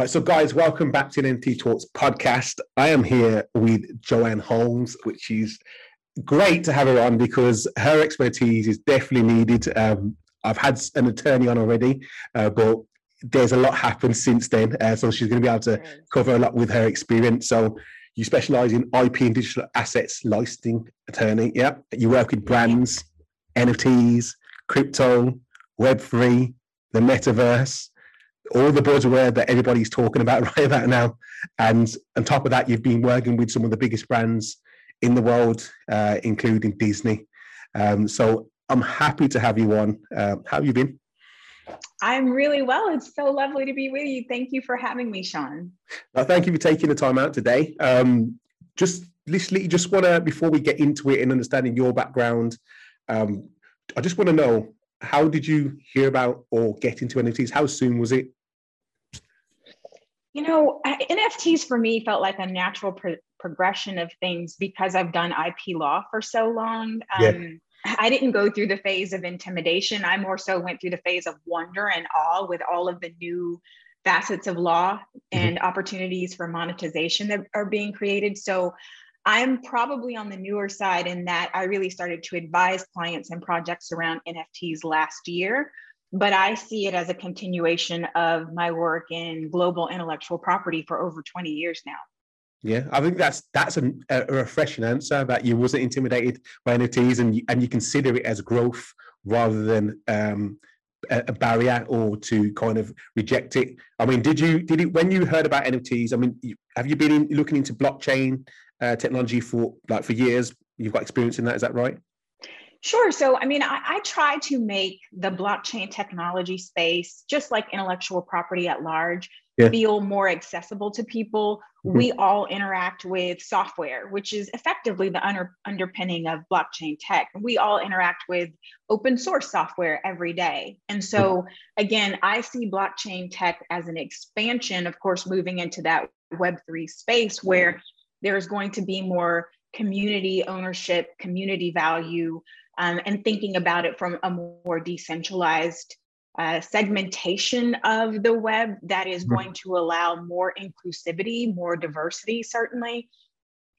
All right, so guys, welcome back to the NFT Talks podcast. I am here with Joanne Holmes, which is great to have her on because her expertise is definitely needed. Um, I've had an attorney on already, uh, but there's a lot happened since then. Uh, so she's going to be able to cover a lot with her experience. So you specialize in IP and digital assets licensing attorney. Yeah. You work with brands, NFTs, crypto, Web3, the metaverse, all the buzzword that everybody's talking about right about now. And on top of that, you've been working with some of the biggest brands in the world, uh, including Disney. Um, so I'm happy to have you on. Uh, how have you been? I'm really well. It's so lovely to be with you. Thank you for having me, Sean. Well, thank you for taking the time out today. Um, just literally, just want to, before we get into it and understanding your background, um, I just want to know how did you hear about or get into NFTs? How soon was it? You know, NFTs for me felt like a natural pro- progression of things because I've done IP law for so long. Um, yeah I didn't go through the phase of intimidation. I more so went through the phase of wonder and awe with all of the new facets of law mm-hmm. and mm-hmm. opportunities for monetization that are being created. So I'm probably on the newer side in that I really started to advise clients and projects around NFTs last year. But I see it as a continuation of my work in global intellectual property for over 20 years now. Yeah, I think that's that's a, a, refreshing answer that you wasn't intimidated by NFTs and you, and you consider it as growth rather than um, a, a, barrier or to kind of reject it. I mean, did you did it when you heard about NFTs? I mean, have you been in, looking into blockchain uh, technology for like for years? You've got experience in that, is that right? Sure. So, I mean, I, I, try to make the blockchain technology space, just like intellectual property at large, yeah. feel more accessible to people. Mm-hmm. We all interact with software, which is effectively the under, underpinning of blockchain tech. We all interact with open source software every day. And so, mm-hmm. again, I see blockchain tech as an expansion, of course, moving into that Web3 space where there's going to be more community ownership, community value, um, and thinking about it from a more decentralized uh, segmentation of the web that is mm-hmm. going to allow more inclusivity, more diversity, certainly.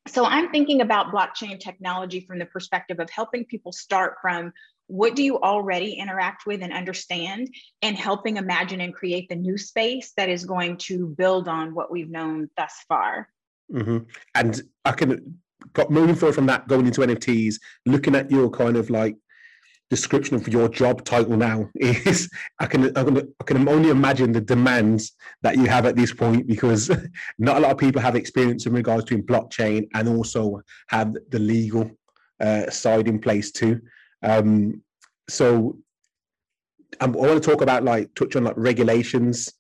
So I'm thinking about blockchain technology from the perspective of helping people start from what do you already interact with and understand, and helping imagine and create the new space that is going to build on what we've known thus far. Mm-hmm. And I can got moving forward from that, going into NFTs, looking at your kind of like description of your job title now is I can I can, I only imagine the demands that you have at this point because not a lot of people have experience in regards to blockchain and also have the legal uh, side in place too. Um, so um, I want to talk about like touch on like regulations.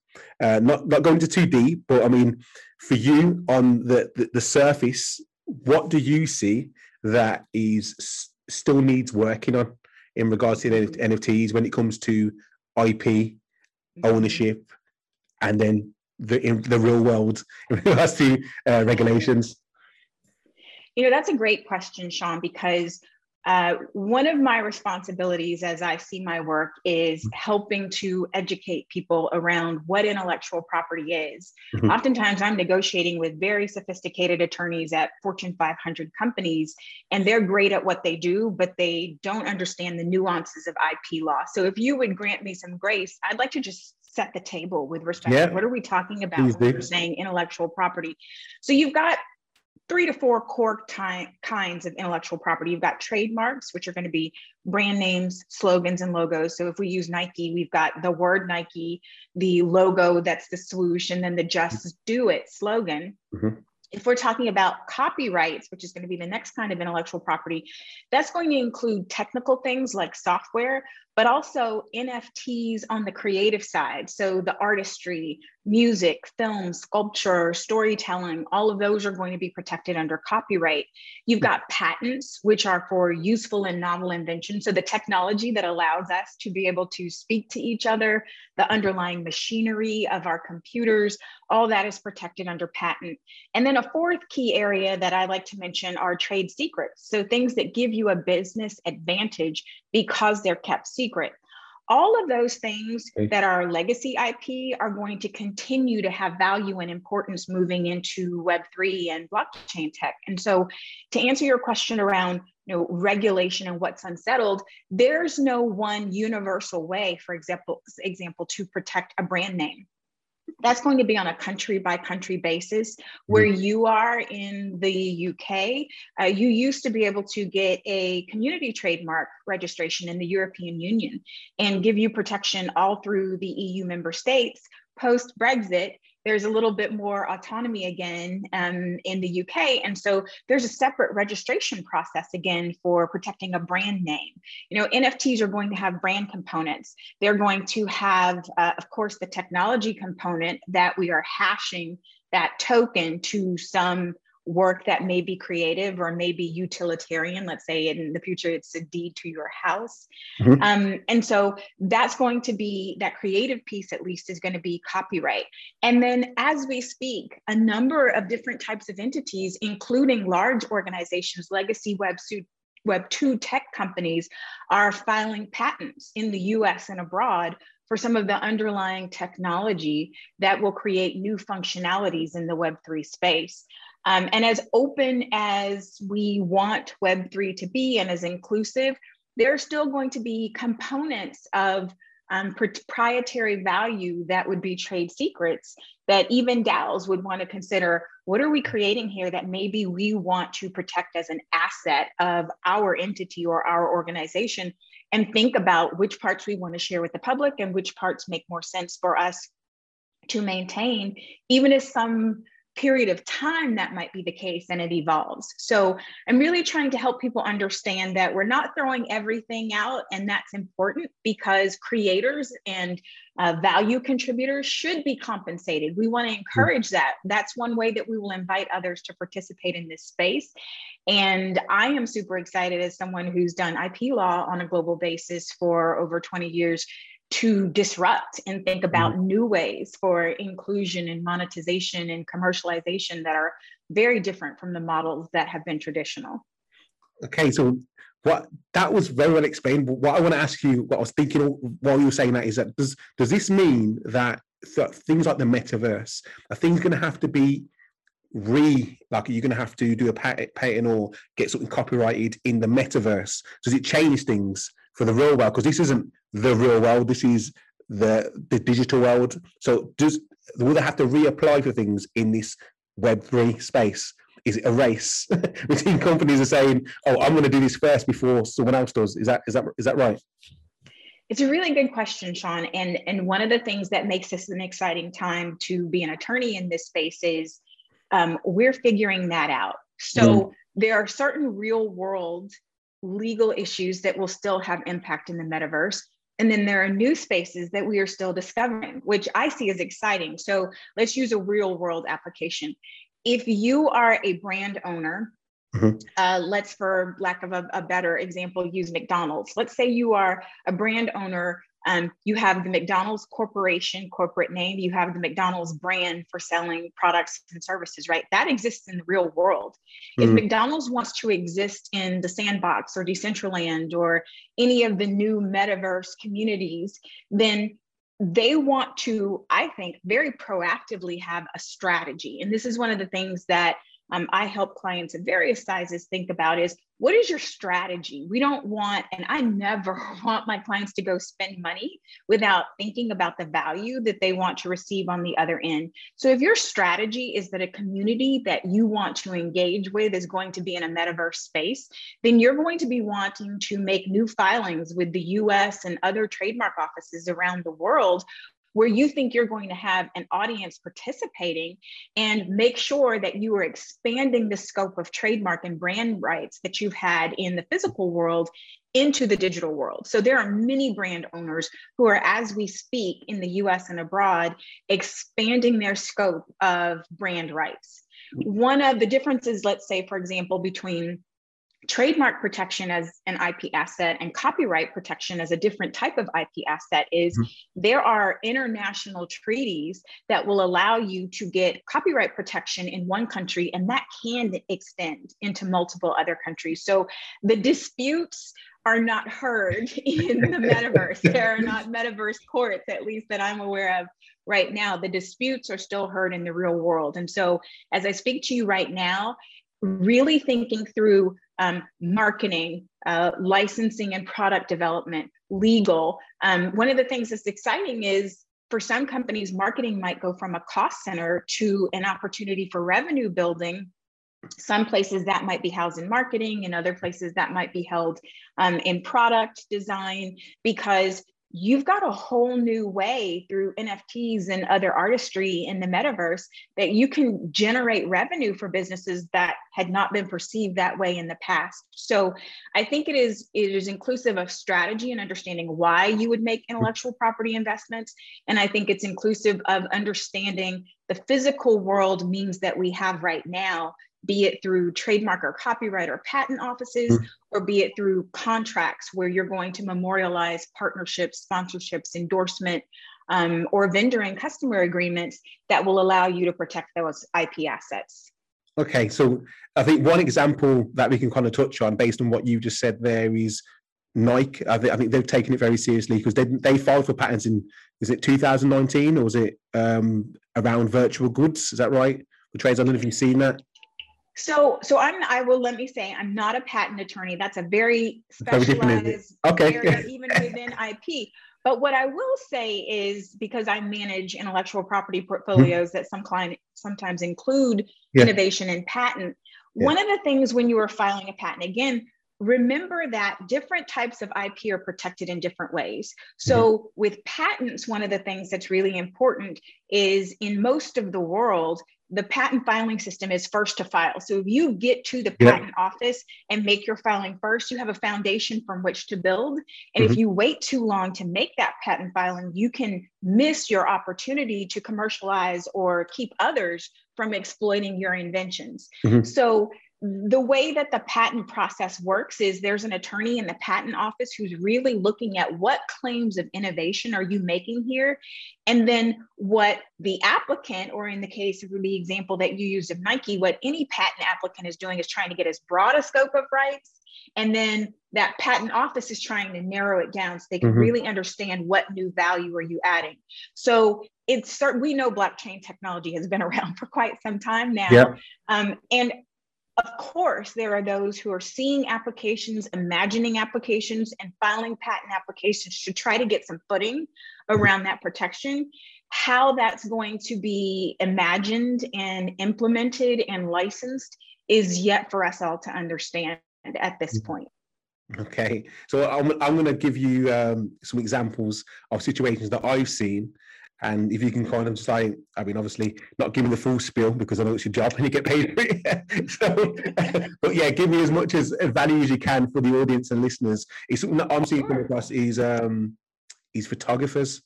Uh, not not going to too deep, but I mean, for you on the, the, the surface, what do you see that is still needs working on in regards to NFTs when it comes to IP mm-hmm. ownership and then the in the real world in regards to uh, regulations? You know, that's a great question, Sean, because uh, one of my responsibilities as I see my work is helping to educate people around what intellectual property is. Mm-hmm. Oftentimes, I'm negotiating with very sophisticated attorneys at Fortune 500 companies, and they're great at what they do, but they don't understand the nuances of IP law. So, if you would grant me some grace, I'd like to just set the table with respect yeah. to what are we talking about when we're saying intellectual property. So, you've got three to four core ty- kinds of intellectual property. You've got trademarks, which are going to be brand names, slogans, and logos. So if we use Nike, we've got the word Nike, the logo that's the swoosh, and then the just do it slogan. Mm-hmm. If we're talking about copyrights, which is going to be the next kind of intellectual property, that's going to include technical things like software, but also NFTs on the creative side. So the artistry, music, film, sculpture, storytelling, all of those are going to be protected under copyright. You've got patents, which are for useful and novel inventions. So the technology that allows us to be able to speak to each other, the underlying machinery of our computers, all that is protected under patent. And then a fourth key area that I like to mention are trade secrets. So things that give you a business advantage because they're kept secret. All of those things that are legacy IP are going to continue to have value and importance moving into Web3 and blockchain tech. And so, to answer your question around you know, regulation and what's unsettled, there's no one universal way, for example, example, to protect a brand name that's going to be on a country by country basis. Where mm-hmm. you are in the UK, uh, you used to be able to get a community trademark registration in the European Union and give you protection all through the EU member states. Post Brexit, there's a little bit more autonomy again um, in the UK. And so there's a separate registration process again for protecting a brand name. You know, NFTs are going to have brand components. They're going to have, uh, of course, the technology component that we are hashing that token to some work that may be creative or may be utilitarian. Let's say in the future, it's a deed to your house. Mm-hmm. Um, and so that's going to be that creative piece, at least, is going to be copyright. And then as we speak, a number of different types of entities, including large organizations, legacy web suit. Web 2 tech companies are filing patents in the US and abroad for some of the underlying technology that will create new functionalities in the Web3 space. Um, and as open as we want Web3 to be and as inclusive, there are still going to be components of um, proprietary value that would be trade secrets that even DAOs would want to consider what are we creating here that maybe we want to protect as an asset of our entity or our organization and think about which parts we want to share with the public and which parts make more sense for us to maintain, even if some period of time that might be the case and it evolves. So I'm really trying to help people understand that we're not throwing everything out, and that's important because creators and uh, value contributors should be compensated. We want to encourage that. That's one way that we will invite others to participate in this space. And I am super excited as someone who's done IP law on a global basis for over 20 years to disrupt and think about mm-hmm. new ways for inclusion and monetization and commercialization that are very different from the models that have been traditional. Okay, so what that was very well explained. But what I want to ask you, what I was thinking while you were saying that, is that does does this mean that th- things like the metaverse are things going to have to be re like you're going to have to do a patent or get something copyrighted in the metaverse? Does it change things for the real world? Because this isn't the real world. This is the the digital world. So does will they have to reapply for things in this Web three space? Is it a race between companies are saying, "Oh, I'm going to do this first before someone else does"? Is that is that is that right? It's a really good question, Sean. And and one of the things that makes this an exciting time to be an attorney in this space is um, we're figuring that out. So mm. there are certain real world legal issues that will still have impact in the metaverse and then there are new spaces that we are still discovering, which I see as exciting. So let's use a real world application. If you are a brand owner, mm-hmm. uh, let's, for lack of a, a better example, use McDonald's. Let's say you are a brand owner um, you have the McDonald's Corporation corporate name, you have the McDonald's brand for selling products and services, right? That exists in the real world. Mm-hmm. If McDonald's wants to exist in the sandbox or Decentraland or any of the new metaverse communities, then they want to, I think, very proactively have a strategy. And this is one of the things that um, I help clients of various sizes think about is what is your strategy? We don't want, and I never want my clients to go spend money without thinking about the value that they want to receive on the other end. So if your strategy is that a community that you want to engage with is going to be in a metaverse space, then you're going to be wanting to make new filings with the US and other trademark offices around the world where you think you're going to have an audience participating and make sure that you are expanding the scope of trademark and brand rights that you've had in the physical world into the digital world. So there are many brand owners who are, as we speak in the US and abroad, expanding their scope of brand rights. One of the differences, let's say, for example, between trademark protection as an IP asset and copyright protection as a different type of IP asset is mm-hmm. there are international treaties that will allow you to get copyright protection in one country and that can extend into multiple other countries. So the disputes are not heard in the metaverse. there are not metaverse courts, at least that I'm aware of right now. The disputes are still heard in the real world. And so, as I speak to you right now, really thinking through um, marketing, uh, licensing and product development, legal. Um, one of the things that's exciting is for some companies, marketing might go from a cost center to an opportunity for revenue building some places that might be housed in marketing and other places that might be held um, in product design because you've got a whole new way through NFTs and other artistry in the metaverse that you can generate revenue for businesses that had not been perceived that way in the past. So I think it is it is inclusive of strategy and understanding why you would make mm-hmm. intellectual property investments and I think it's inclusive of understanding the physical world means that we have right now be it through trademark or copyright or patent offices, mm-hmm. or be it through contracts where you're going to memorialize partnerships, sponsorships, endorsement, um, or vendor and customer agreements that will allow you to protect those IP assets. Okay, so I think one example that we can kind of touch on based on what you just said there is Nike. I, th- I think they've taken it very seriously because they they filed for patents in is it 2019 or was it um, around virtual goods? Is that right? The trades. I don't know if you've seen that. So, so I'm. I will let me say I'm not a patent attorney. That's a very specialized okay. area, even within IP. But what I will say is because I manage intellectual property portfolios mm-hmm. that some client sometimes include yeah. innovation and patent. Yeah. One of the things when you are filing a patent, again, remember that different types of IP are protected in different ways. So, mm-hmm. with patents, one of the things that's really important is in most of the world, the patent filing system is first to file. So if you get to the patent office and make your filing first, you have a foundation from which to build. And mm-hmm. if you wait too long to make that patent filing, you can miss your opportunity to commercialize or keep others from exploiting your inventions. Mm-hmm. So the way that the patent process works is there's an attorney in the patent office who's really looking at what claims of innovation are you making here and then what the applicant or in the case of the example that you used of nike what any patent applicant is doing is trying to get as broad a scope of rights and then that patent office is trying to narrow it down so they can mm-hmm. really understand what new value are you adding so it's certain we know blockchain technology has been around for quite some time now yep. um, and of course, there are those who are seeing applications, imagining applications, and filing patent applications to try to get some footing around that protection. How that's going to be imagined and implemented and licensed is yet for us all to understand at this mm-hmm. point. Okay, so I'm, I'm going to give you um, some examples of situations that I've seen and if you can kind of like, I mean, obviously not give me the full spiel because I know it's your job and you get paid for it. so, but yeah, give me as much as value as you can for the audience and listeners. It's something that I'm seeing come across is um, is photographers.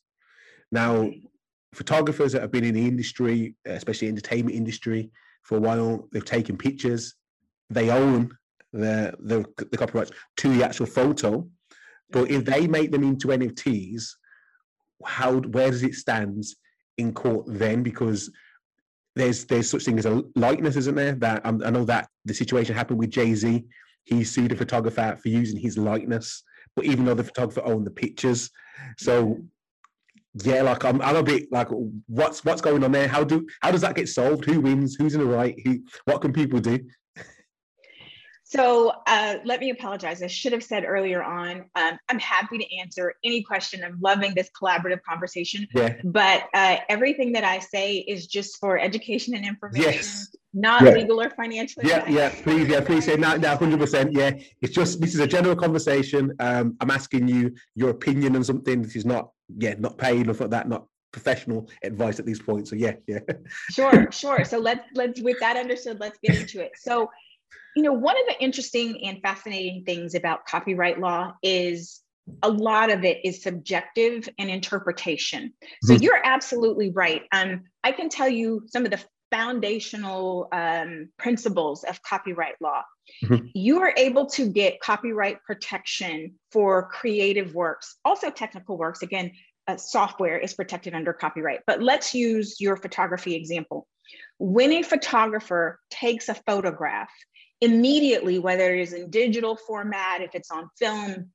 Now, photographers that have been in the industry, especially entertainment industry, for a while, they've taken pictures. They own the the, the copyrights to the actual photo, but if they make them into NFTs how where does it stand in court then? Because there's there's such thing as a likeness, isn't there? That um, I know that the situation happened with Jay Z. He sued a photographer for using his likeness, but even though the photographer owned the pictures, so yeah, like I'm, I'm a bit like, what's what's going on there? How do how does that get solved? Who wins? Who's in the right? Who? What can people do? So uh, let me apologize. I should have said earlier on, um, I'm happy to answer any question. I'm loving this collaborative conversation. Yeah. But uh, everything that I say is just for education and information, yes. not yeah. legal or financial. Yeah, advice. yeah, please, yeah, please say now, now, 100%. Yeah, it's just, this is a general conversation. Um, I'm asking you your opinion on something. This is not, yeah, not paid or for that, not professional advice at these points. So yeah, yeah. sure, sure. So let's, let's, with that understood, let's get into it. So you know, one of the interesting and fascinating things about copyright law is a lot of it is subjective and interpretation. So mm-hmm. you're absolutely right. Um, I can tell you some of the foundational um, principles of copyright law. Mm-hmm. You are able to get copyright protection for creative works, also technical works. Again, uh, software is protected under copyright. But let's use your photography example. When a photographer takes a photograph immediately, whether it is in digital format, if it's on film,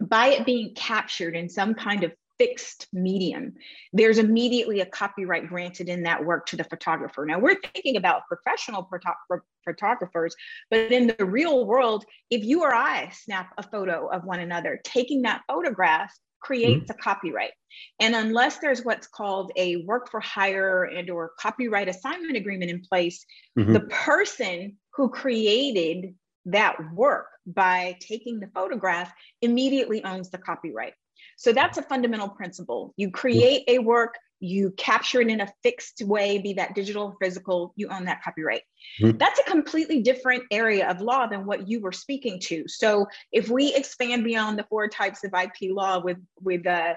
by it being captured in some kind of fixed medium, there's immediately a copyright granted in that work to the photographer. Now, we're thinking about professional photo- photographers, but in the real world, if you or I snap a photo of one another, taking that photograph creates mm-hmm. a copyright. And unless there's what's called a work for hire and or copyright assignment agreement in place, mm-hmm. the person who created that work by taking the photograph immediately owns the copyright. So that's a fundamental principle. You create a work, you capture it in a fixed way, be that digital or physical, you own that copyright. Mm-hmm. That's a completely different area of law than what you were speaking to. So if we expand beyond the four types of IP law with with uh,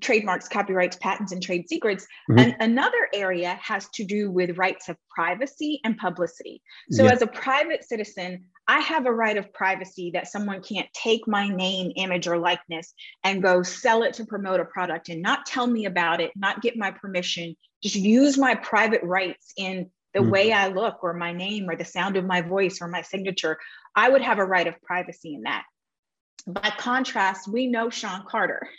trademarks, copyrights, patents, and trade secrets. Mm-hmm. And another area has to do with rights of privacy and publicity. So, yeah. as a private citizen, I have a right of privacy that someone can't take my name, image, or likeness and go sell it to promote a product and not tell me about it, not get my permission, just use my private rights in the mm-hmm. way I look or my name or the sound of my voice or my signature. I would have a right of privacy in that. By contrast, we know Shawn Carter.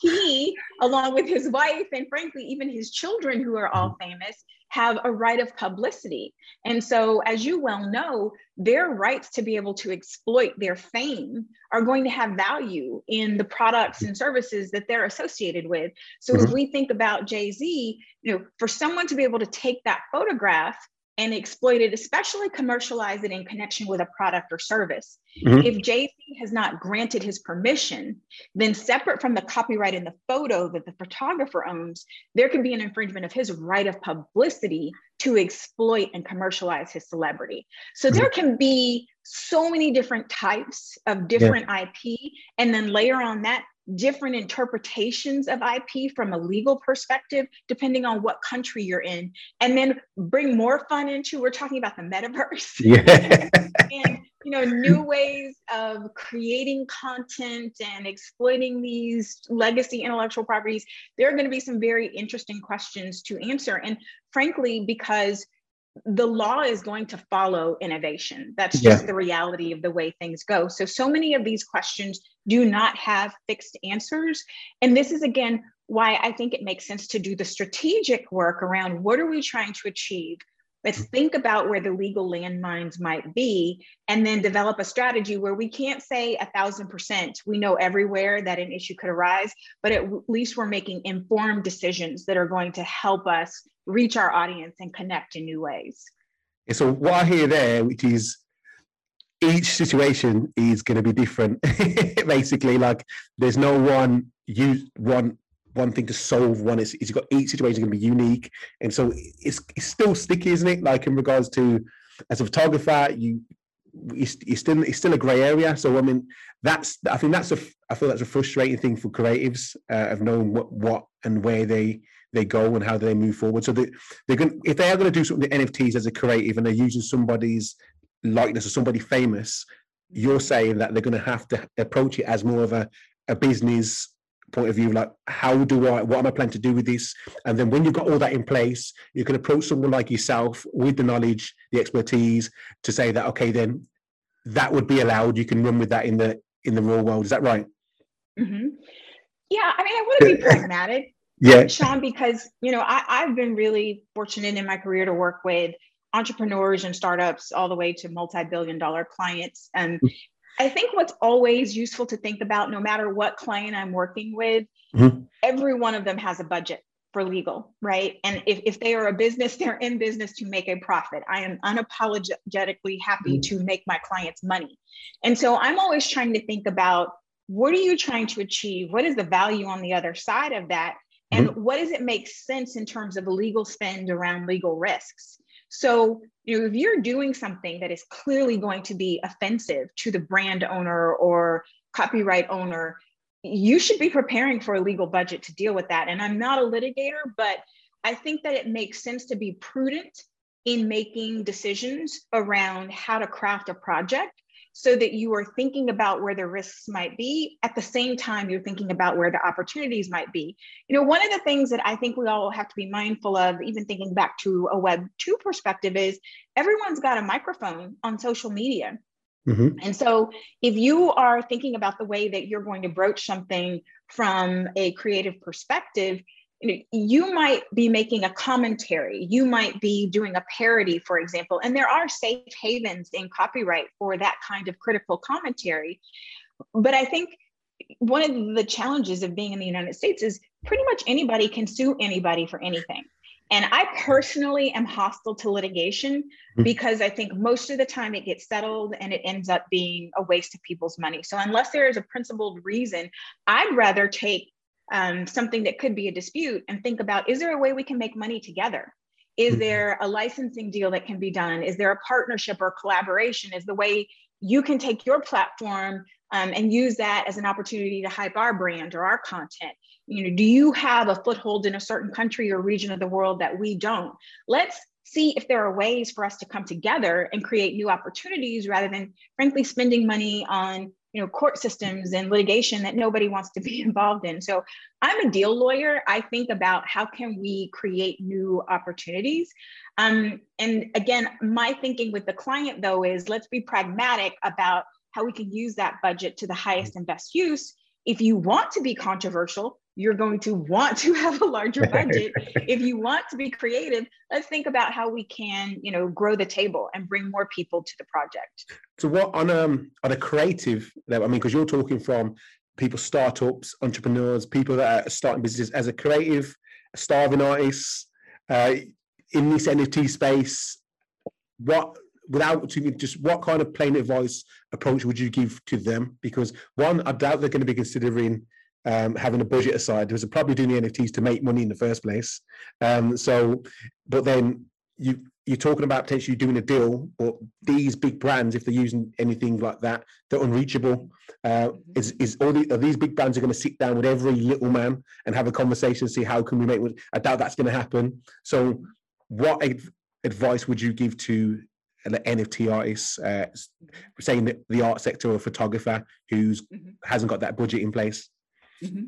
he, along with his wife, and frankly, even his children, who are all mm-hmm. famous, have a right of publicity. And so, as you well know, their rights to be able to exploit their fame are going to have value in the products and services that they're associated with. So, mm-hmm. as we think about Jay Z, you know, for someone to be able to take that photograph and exploit it, especially commercialize it in connection with a product or service. Mm-hmm. If Jay Z has not granted his permission, then separate from the copyright in the photo that the photographer owns, there can be an infringement of his right of publicity to exploit and commercialize his celebrity. So mm-hmm. there can be so many different types of different yeah. IP. And then layer on that, different interpretations of IP from a legal perspective, depending on what country you're in. And then bring more fun into we're talking about the metaverse. Yeah. and you know, new ways of creating content and exploiting these legacy intellectual properties. There are going to be some very interesting questions to answer. And frankly, because the law is going to follow innovation. That's just yeah. the reality of the way things go. So, so many of these questions do not have fixed answers. And this is, again, why I think it makes sense to do the strategic work around what are we trying to achieve? Let's think about where the legal landmines might be and then develop a strategy where we can't say a thousand percent we know everywhere that an issue could arise, but at least we're making informed decisions that are going to help us reach our audience and connect in new ways. So what I hear there, which is each situation is going to be different. Basically, like there's no one you one one thing to solve one. It's, you've got each situation going to be unique, and so it's it's still sticky, isn't it? Like in regards to as a photographer, you it's, it's still it's still a grey area. So I mean, that's I think that's a I feel that's a frustrating thing for creatives uh, of knowing what what and where they they go and how they move forward. So they, they're going if they are going to do something with NFTs as a creative and they're using somebody's likeness or somebody famous, you're saying that they're going to have to approach it as more of a, a business point of view like how do i what am i planning to do with this? And then when you've got all that in place you can approach someone like yourself with the knowledge the expertise to say that okay then that would be allowed. You can run with that in the in the real world. Is that right? Mm-hmm. yeah i mean i want to be pragmatic yeah. Sean because you know I, i've been really fortunate in my career to work with entrepreneurs and startups all the way to multi-billion dollar clients. And mm. I think what's always useful to think about no matter what client i'm working with mm-hmm. every one of them has a budget for legal right and if, if they are a business they're in business to make a profit i am unapologetically happy mm-hmm. to make my clients money and so i'm always trying to think about what are you trying to achieve what is the value on the other side of that and mm-hmm. what does it make sense in terms of legal spend around legal risks? So, you know, if you're doing something that is clearly going to be offensive to the brand owner or copyright owner, you should be preparing for a legal budget to deal with that. And I'm not a litigator, but I think that it makes sense to be prudent in making decisions around how to craft a project so that you are thinking about where the risks might be. At the same time you're thinking about where the opportunities might be. You know one of the things that i think we all have to be mindful of even thinking back to a web 2 perspective is everyone's got a microphone on social media. Mm-hmm. and so if you are thinking about the way that you're going to broach something from a creative perspective you, know, you might be making a commentary you might be doing a parody for example and there are safe havens in copyright for that kind of critical commentary. But i think one of the challenges of being in the united states is pretty much anybody can sue anybody for anything. And i personally am hostile to litigation mm-hmm. because i think most of the time it gets settled and it ends up being a waste of people's money. So unless there is a principled reason i'd rather take um, something that could be a dispute and think about is there a way we can make money together? Is mm-hmm. there a licensing deal that can be done? Is there a partnership or collaboration? Is the way you can take your platform um, and use that as an opportunity to hype our brand or our content? You know, do you have a foothold in a certain country or region of the world that we don't? Let's see if there are ways for us to come together and create new opportunities rather than frankly spending money on you know court systems and litigation that nobody wants to be involved in. So i'm a deal lawyer. I think about how can we create new opportunities. Um, and again my thinking with the client though is let's be pragmatic about how we can use that budget to the highest and best use. If you want to be controversial you're going to want to have a larger budget. if you want to be creative let's think about how we can you know grow the table and bring more people to the project. So what on um on a creative level i mean because you're talking from people startups entrepreneurs people that are starting businesses as a creative starving artist uh, in this nft space what without just what kind of plain advice approach would you give to them? Because one i doubt they're going to be considering um, having a budget aside. There was probably doing the NFTs to make money in the first place. Um, so, but then you you're talking about potentially doing a deal, but these big brands, if they're using anything like that, they're unreachable. Uh, is is all the, are these big brands are going to sit down with every little man and have a conversation, see how can we make? I doubt that's going to happen. So, what advice would you give to an NFT artist, uh, saying that the art sector or photographer who's mm-hmm. hasn't got that budget in place? Mm-hmm.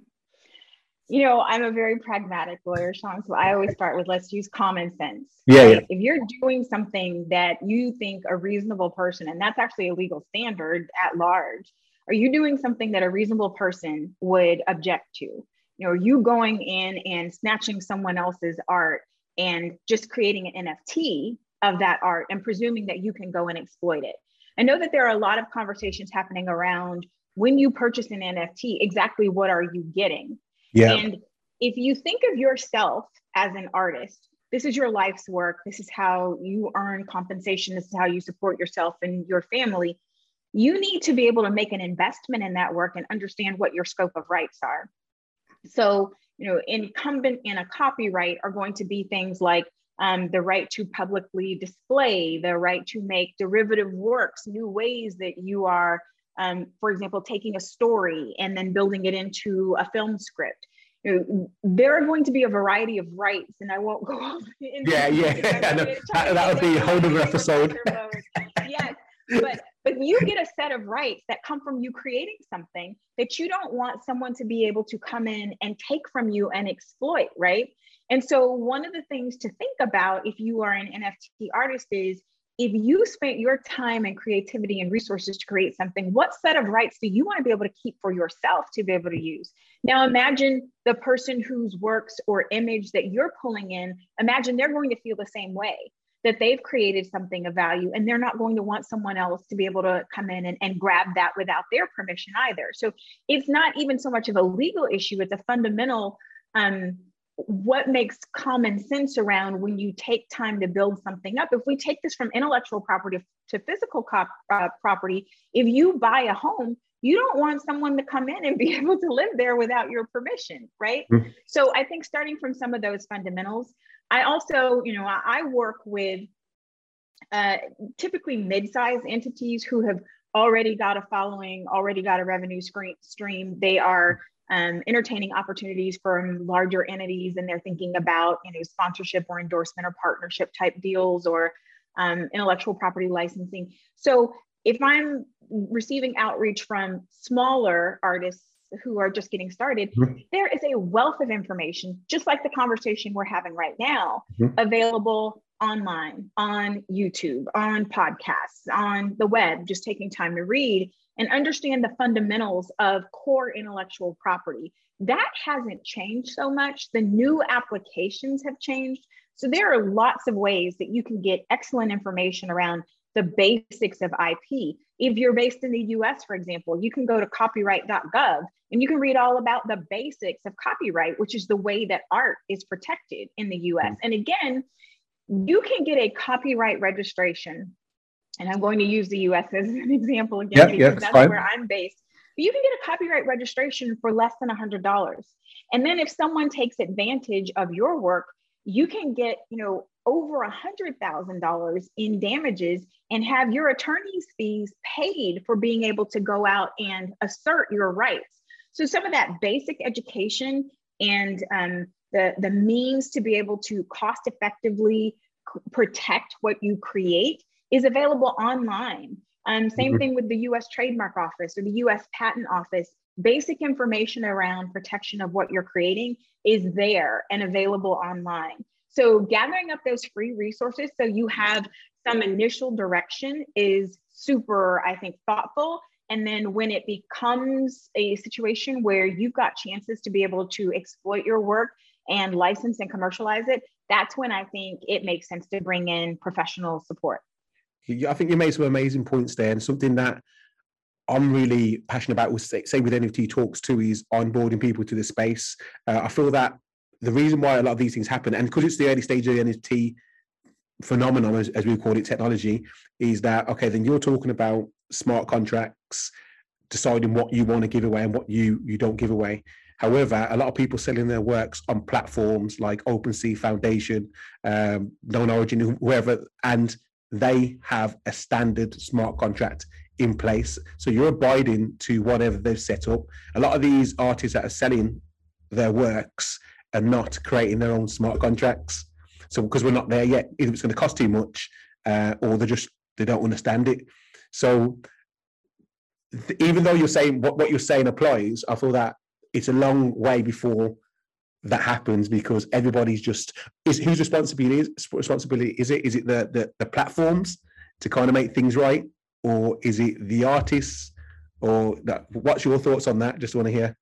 You know, I'm a very pragmatic lawyer, Sean. So I always start with let's use common sense. Yeah, right? yeah. If you're doing something that you think a reasonable person, and that's actually a legal standard at large, are you doing something that a reasonable person would object to? You know, are you going in and snatching someone else's art and just creating an NFT of that art and presuming that you can go and exploit it? I know that there are a lot of conversations happening around when you purchase an NFT, exactly what are you getting? Yeah. And if you think of yourself as an artist, this is your life's work. This is how you earn compensation. This is how you support yourself and your family. You need to be able to make an investment in that work and understand what your scope of rights are. So, you know, incumbent in a copyright are going to be things like um, the right to publicly display, the right to make derivative works, new ways that you are um, for example, taking a story and then building it into a film script. You know, there are going to be a variety of rights, and I won't go off. Yeah, yeah, that, that would be a whole other episode. yes, but but you get a set of rights that come from you creating something that you don't want someone to be able to come in and take from you and exploit, right? And so one of the things to think about if you are an NFT artist is if you spent your time and creativity and resources to create something, what set of rights do you want to be able to keep for yourself to be able to use? Now, imagine the person whose works or image that you're pulling in, imagine they're going to feel the same way that they've created something of value and they're not going to want someone else to be able to come in and, and grab that without their permission either. So it's not even so much of a legal issue, it's a fundamental um, what makes common sense around when you take time to build something up. If we take this from intellectual property to physical cop, uh, property, if you buy a home, you don't want someone to come in and be able to live there without your permission, right? Mm-hmm. So I think starting from some of those fundamentals, I also, you know, I, I work with uh, typically mid-sized entities who have already got a following, already got a revenue stream. They are um, entertaining opportunities from larger entities and they're thinking about you know sponsorship or endorsement or partnership type deals or um, intellectual property licensing so if I'm receiving outreach from smaller artists who are just getting started, mm-hmm. there is a wealth of information, just like the conversation we're having right now, mm-hmm. available online, on YouTube, on podcasts, on the web, just taking time to read and understand the fundamentals of core intellectual property. That hasn't changed so much. The new applications have changed. So there are lots of ways that you can get excellent information around the basics of IP. If you're based in the US, for example, you can go to copyright.gov and you can read all about the basics of copyright, which is the way that art is protected in the US. Mm-hmm. And again, you can get a copyright registration. And I'm going to use the US as an example again, yeah, because yeah, that's fine. where I'm based. But you can get a copyright registration for less than $100. And then if someone takes advantage of your work, you can get, you know, over a hundred thousand dollars in damages and have your attorney's fees paid for being able to go out and assert your rights. So some of that basic education and um, the, the means to be able to cost effectively protect what you create is available online. Um, same mm-hmm. thing with the US Trademark Office or the US Patent Office. Basic information around protection of what you're creating is there and available online. So gathering up those free resources so you have some initial direction is super, I think, thoughtful. And then when it becomes a situation where you've got chances to be able to exploit your work and license and commercialize it, that's when I think it makes sense to bring in professional support. I think you made some amazing points there, and something that I'm really passionate about with say, with NFT talks too is onboarding people to the space. Uh, I feel that the reason why a lot of these things happen, and because it's the early stage of the NFT phenomenon, as, as we call it, technology, is that okay? Then you're talking about smart contracts, deciding what you want to give away and what you you don't give away. However, a lot of people selling their works on platforms like OpenSea Foundation, um, Known Origin, whoever, and they have a standard smart contract in place. So you're abiding to whatever they've set up. A lot of these artists that are selling their works are not creating their own smart contracts. So because we're not there yet, either it's going to cost too much, uh, or they just they don't understand it. So th- even though you're saying what, what you're saying applies, I feel that it's a long way before that happens because everybody's just is whose responsibility is responsibility is it is it the, the the platforms to kind of make things right or is it the artists or that what's your thoughts on that just want to hear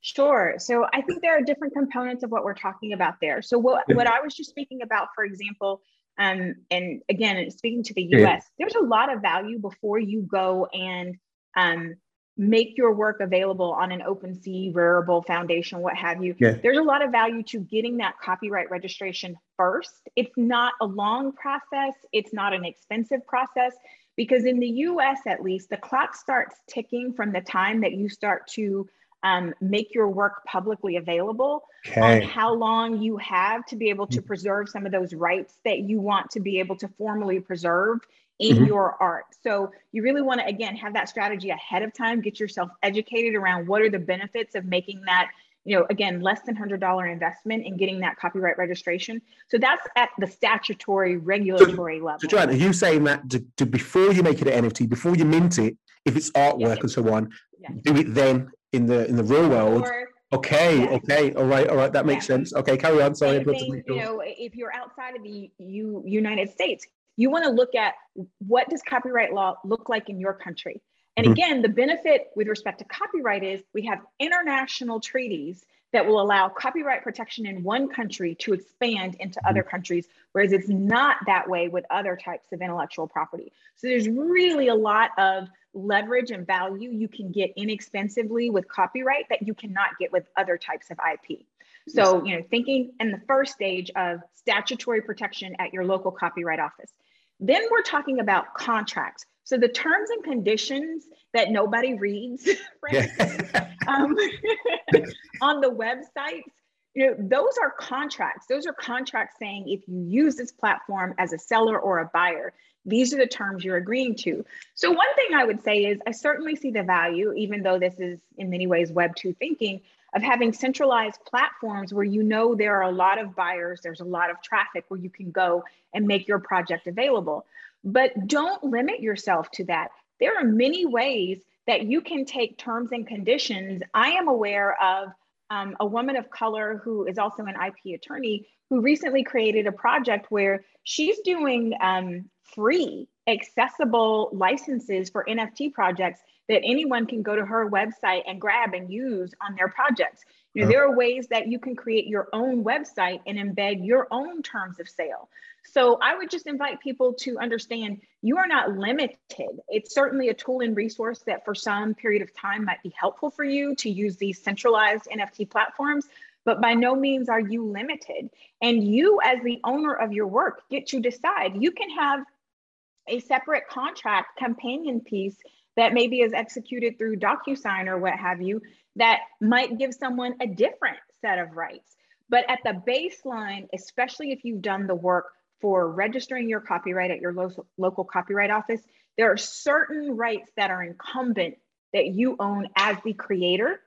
Sure. So I think there are different components of what we're talking about there. So what, what I was just speaking about, for example, um, and again, speaking to the US, yeah. there's a lot of value before you go and um, make your work available on an OpenSea, Rarible Foundation, what have you. Yeah. There's a lot of value to getting that copyright registration first. It's not a long process, it's not an expensive process. Because in the US, at least, the clock starts ticking from the time that you start to um, make your work publicly available okay. on how long you have to be able to mm. preserve some of those rights that you want to be able to formally preserve in mm-hmm. your art. So you really want to again have that strategy ahead of time, get yourself educated around what are the benefits of making that you know, again, less than hundred dollar investment in getting that copyright registration. So that's at the statutory regulatory so, level. So, Joanne, are you saying that to, to, before you make it an NFT, before you mint it, if it's artwork yes. and so on, yes. do it then in the in the real world. Or, okay, yes. okay, all right, all right, that makes sense. Okay, carry on. Sorry, you know, if you're outside of the U, United States, you want to look at what does copyright law look like in your country. And mm-hmm. again, the benefit with respect to copyright is we have international treaties that will allow copyright protection in one country to expand into other mm-hmm. countries, whereas it's not that way with other types of intellectual property. So there's really a lot of leverage and value you can get inexpensively with copyright that you cannot get with other types of IP. So, you know, thinking in the first stage of statutory protection at your local copyright office. Then we're talking about contracts. So the terms and conditions that nobody reads, um, on the websites, you know, those are contracts. Those are contracts saying if you use this platform as a seller or a buyer, these are the terms you're agreeing to. So one thing I would say is I certainly see the value, even though this is in many ways Web 2 thinking, of having centralized platforms where you know there are a lot of buyers, there's a lot of traffic where you can go and make your project available. But don't limit yourself to that. There are many ways that you can take terms and conditions. I am aware of um, a woman of color who is also an IP attorney who recently created a project where she's doing um, free, accessible licenses for NFT projects that anyone can go to her website and grab and use on their projects. You know, there are ways that you can create your own website and embed your own terms of sale. So I would just invite people to understand you are not limited. It's certainly a tool and resource that for some period of time might be helpful for you to use these centralized NFT platforms, but by no means are you limited. And you, as the owner of your work, get to decide. You can have a separate contract companion piece that maybe is executed through DocuSign or what have you, that might give someone a different set of rights. But at the baseline, especially if you've done the work for registering your copyright at your lo- local copyright office, there are certain rights that are incumbent that you own as the creator.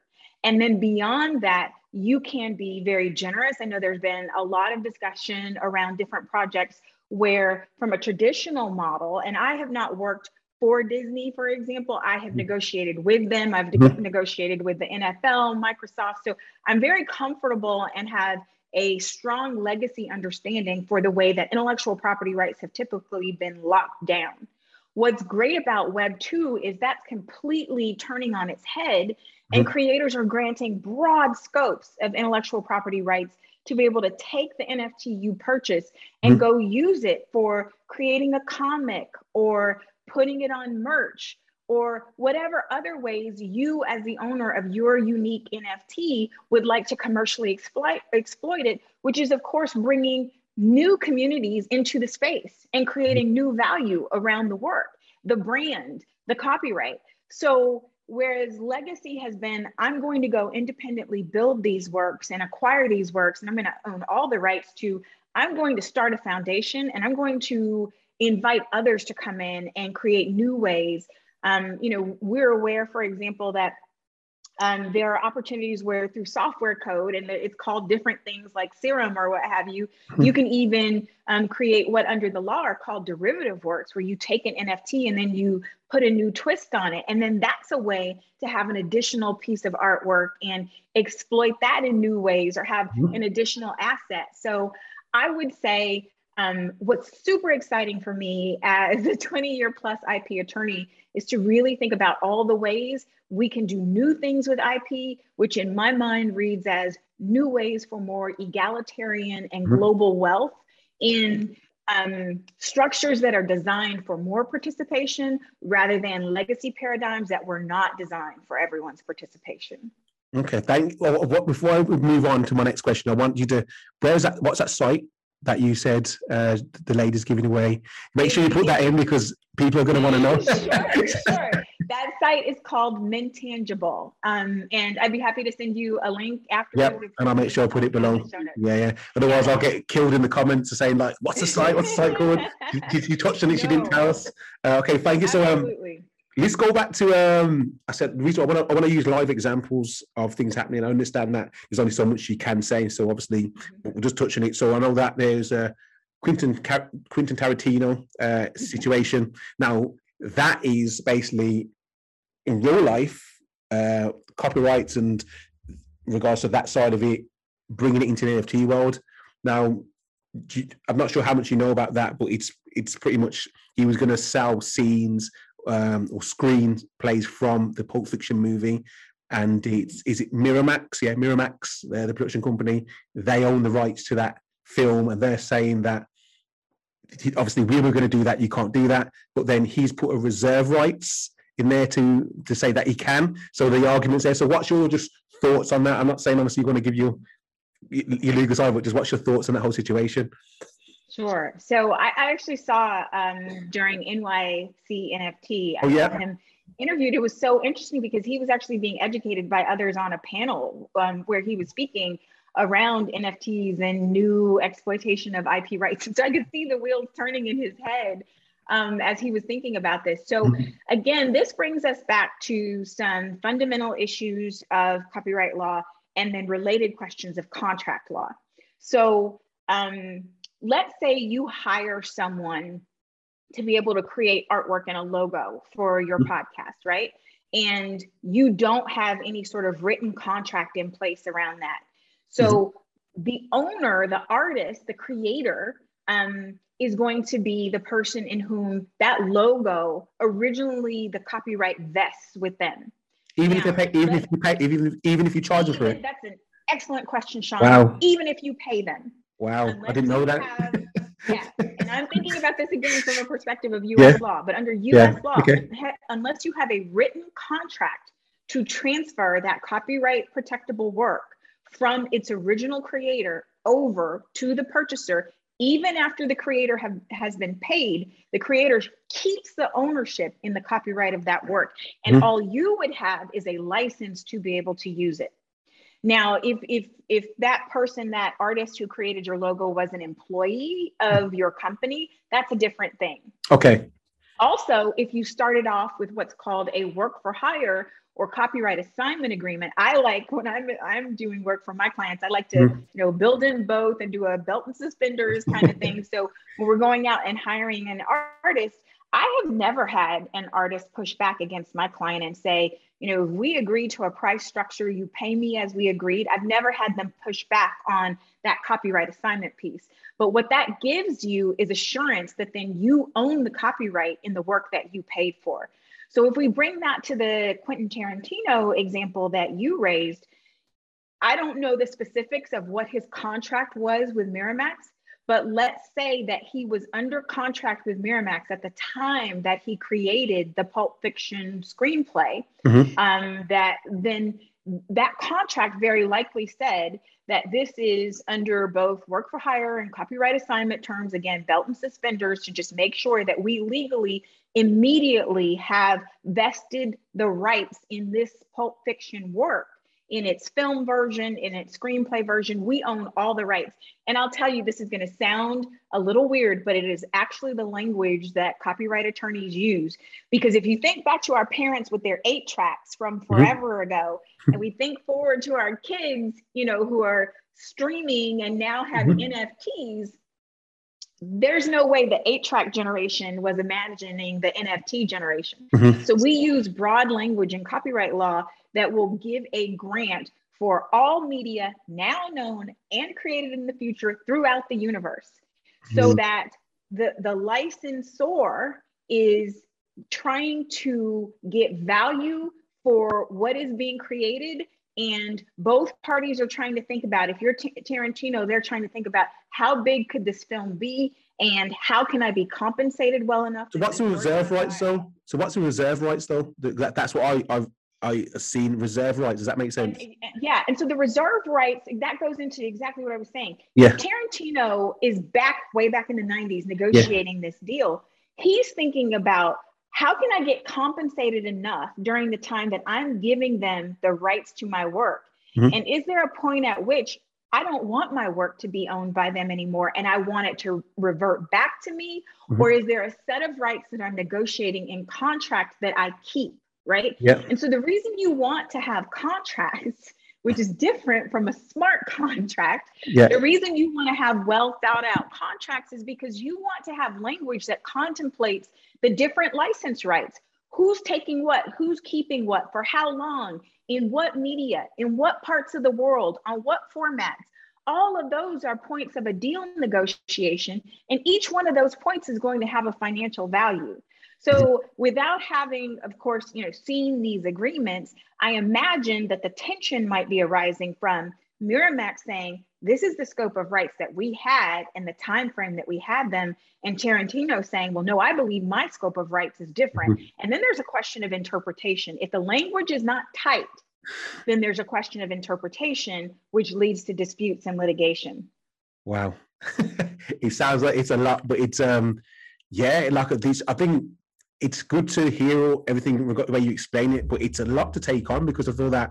And then beyond that, you can be very generous. I know there's been a lot of discussion around different projects where, from a traditional model, and I have not worked for Disney, for example, I have mm-hmm. negotiated with them. I've mm-hmm. negotiated with the NFL, Microsoft. So I'm very comfortable and have a strong legacy understanding for the way that intellectual property rights have typically been locked down. What's great about Web 2 is that's completely turning on its head, and mm-hmm. creators are granting broad scopes of intellectual property rights to be able to take the NFT you purchase and go use it for creating a comic or putting it on merch, or whatever other ways you, as the owner of your unique NFT, would like to commercially exploit, exploit it, which is, of course, bringing new communities into the space and creating new value around the work, the brand, the copyright. So, whereas legacy has been, I'm going to go independently build these works and acquire these works, and I'm going to own all the rights to, I'm going to start a foundation and I'm going to invite others to come in and create new ways. Um, you know, we're aware, for example, that um, there are opportunities where through software code, and it's called different things like Serum or what have you, hmm. you can even um, create what under the law are called derivative works, where you take an NFT and then you put a new twist on it. And then that's a way to have an additional piece of artwork and exploit that in new ways or have hmm. an additional asset. So I would say um, what's super exciting for me as a 20 year plus IP attorney is to really think about all the ways we can do new things with IP, which in my mind reads as new ways for more egalitarian and mm-hmm. global wealth in um, structures that are designed for more participation rather than legacy paradigms that were not designed for everyone's participation. Okay, thank. Well, before I move on to my next question, I want you to. Where's that? What's that site? That you said uh, the lady's giving away. Make sure you put that in because people are going to want to know. sure, sure. That site is called Mintangible. Um, and I'd be happy to send you a link after. Yep, and I'll make sure I put it below. Yeah, yeah. Otherwise, I'll get killed in the comments saying like, "What's the site? What's the site called?" you, you, touched on it, no. you didn't tell us. Uh, okay, thank you. So, um, let's go back to um i said the reason i want to i want to use live examples of things happening. I understand that there's only so much you can say so obviously mm-hmm. we'll just touch on it. So i know that there's a quentin quentin tarantino uh, situation. Now that is basically in real life uh copyrights and regards to that side of it bringing it into the nft world. Now i'm not sure how much you know about that but it's it's pretty much he was going to sell scenes um, or screen plays from the Pulp Fiction movie. And it's is it Miramax? Yeah, Miramax, they're the production company. They own the rights to that film, and they're saying that obviously we were going to do that. You can't do that. But then he's put a reserve rights in there to to say that he can. So the argument's there. So what's your just thoughts on that? I'm not saying obviously you're going to give you your legal side, but just what's your thoughts on that whole situation? Sure. So I, I actually saw um, during NYC NFT, I oh, yeah. him interviewed. It was so interesting because he was actually being educated by others on a panel um, where he was speaking around NFTs and new exploitation of IP rights. So I could see the wheels turning in his head um, as he was thinking about this. So mm-hmm. again, this brings us back to some fundamental issues of copyright law and then related questions of contract law. So um, let's say you hire someone to be able to create artwork and a logo for your mm-hmm. podcast, right? And you don't have any sort of written contract in place around that. So mm-hmm. the owner, the artist, the creator, um, is going to be the person in whom that logo originally the copyright vests with them. Even now, if you pay, even if you pay, even even if you charge them for it. That's an excellent question, Shawn. Wow. Even if you pay them. Wow, I didn't know that. Have, yeah, and I'm thinking about this again from a perspective of U.S. Yeah. law. But under U.S. Yeah. law, okay. unless you have a written contract to transfer that copyright protectable work from its original creator over to the purchaser, even after the creator have, has been paid, the creator keeps the ownership in the copyright of that work. And mm-hmm. all you would have is a license to be able to use it. Now, if if if that person, that artist who created your logo was an employee of mm-hmm. your company, that's a different thing. Okay. Also, if you started off with what's called a work for hire or copyright assignment agreement, I like when I'm I'm doing work for my clients, I like to mm-hmm. you know build in both and do a belt and suspenders kind of thing. So when we're going out and hiring an artist, I have never had an artist push back against my client and say, you know, if we agreed to a price structure, you pay me as we agreed. I've never had them push back on that copyright assignment piece. But what that gives you is assurance that then you own the copyright in the work that you paid for. So if we bring that to the Quentin Tarantino example that you raised, I don't know the specifics of what his contract was with Miramax, but let's say that he was under contract with Miramax at the time that he created the Pulp Fiction screenplay. Mm-hmm. Um, that then that contract very likely said that this is under both work for hire and copyright assignment terms, again, belt and suspenders to just make sure that we legally immediately have vested the rights in this Pulp Fiction work in its film version, in its screenplay version. We own all the rights. And I'll tell you, this is going to sound a little weird, but it is actually the language that copyright attorneys use. Because if you think back to our parents with their eight tracks from mm-hmm. forever mm-hmm. ago, and we think forward to our kids, you know, who are streaming and now have mm-hmm. NFTs, there's no way the eight track generation was imagining the NFT generation. Mm-hmm. So we use broad language in copyright law that will give a grant for all media now known and created in the future throughout the universe. So mm-hmm. that the, the licensor is trying to get value for what is being created. And both parties are trying to think about if you're T- tarantino they're trying to think about how big could this film be and how can i be compensated well enough so what's the reserve rights though? So what's the reserve rights though? That, that's what i i've I seen reserve rights. Does that make sense? And, yeah, and so the reserve rights that goes into exactly what I was saying. Yeah, Tarantino is back way back in the '90s negotiating yeah. this deal. He's thinking about how can I get compensated enough during the time that I'm giving them the rights to my work, mm-hmm. and is there a point at which I don't want my work to be owned by them anymore and I want it to revert back to me? Mm-hmm. Or is there a set of rights that I'm negotiating in contract that I keep? Right? Yeah. And so the reason you want to have contracts, which is different from a smart contract, yeah. the reason you want to have well thought out contracts is because you want to have language that contemplates the different license rights. Who's taking what? Who's keeping what? For how long? In what media? In what parts of the world? On what formats? all of those are points of a deal negotiation and each one of those points is going to have a financial value so without having, of course, you know, seen these agreements, I imagine that the tension might be arising from Miramax saying, this is the scope of rights that we had and the time frame that we had them and tarantino saying well no i believe my scope of rights is different. Mm-hmm. and then there's a question of interpretation. If the language is not tight then there's a question of interpretation which leads to disputes and litigation. Wow. It sounds like it's a lot but it's um yeah like these i think it's good to hear everything the way you explain it, but it's a lot to take on because I feel that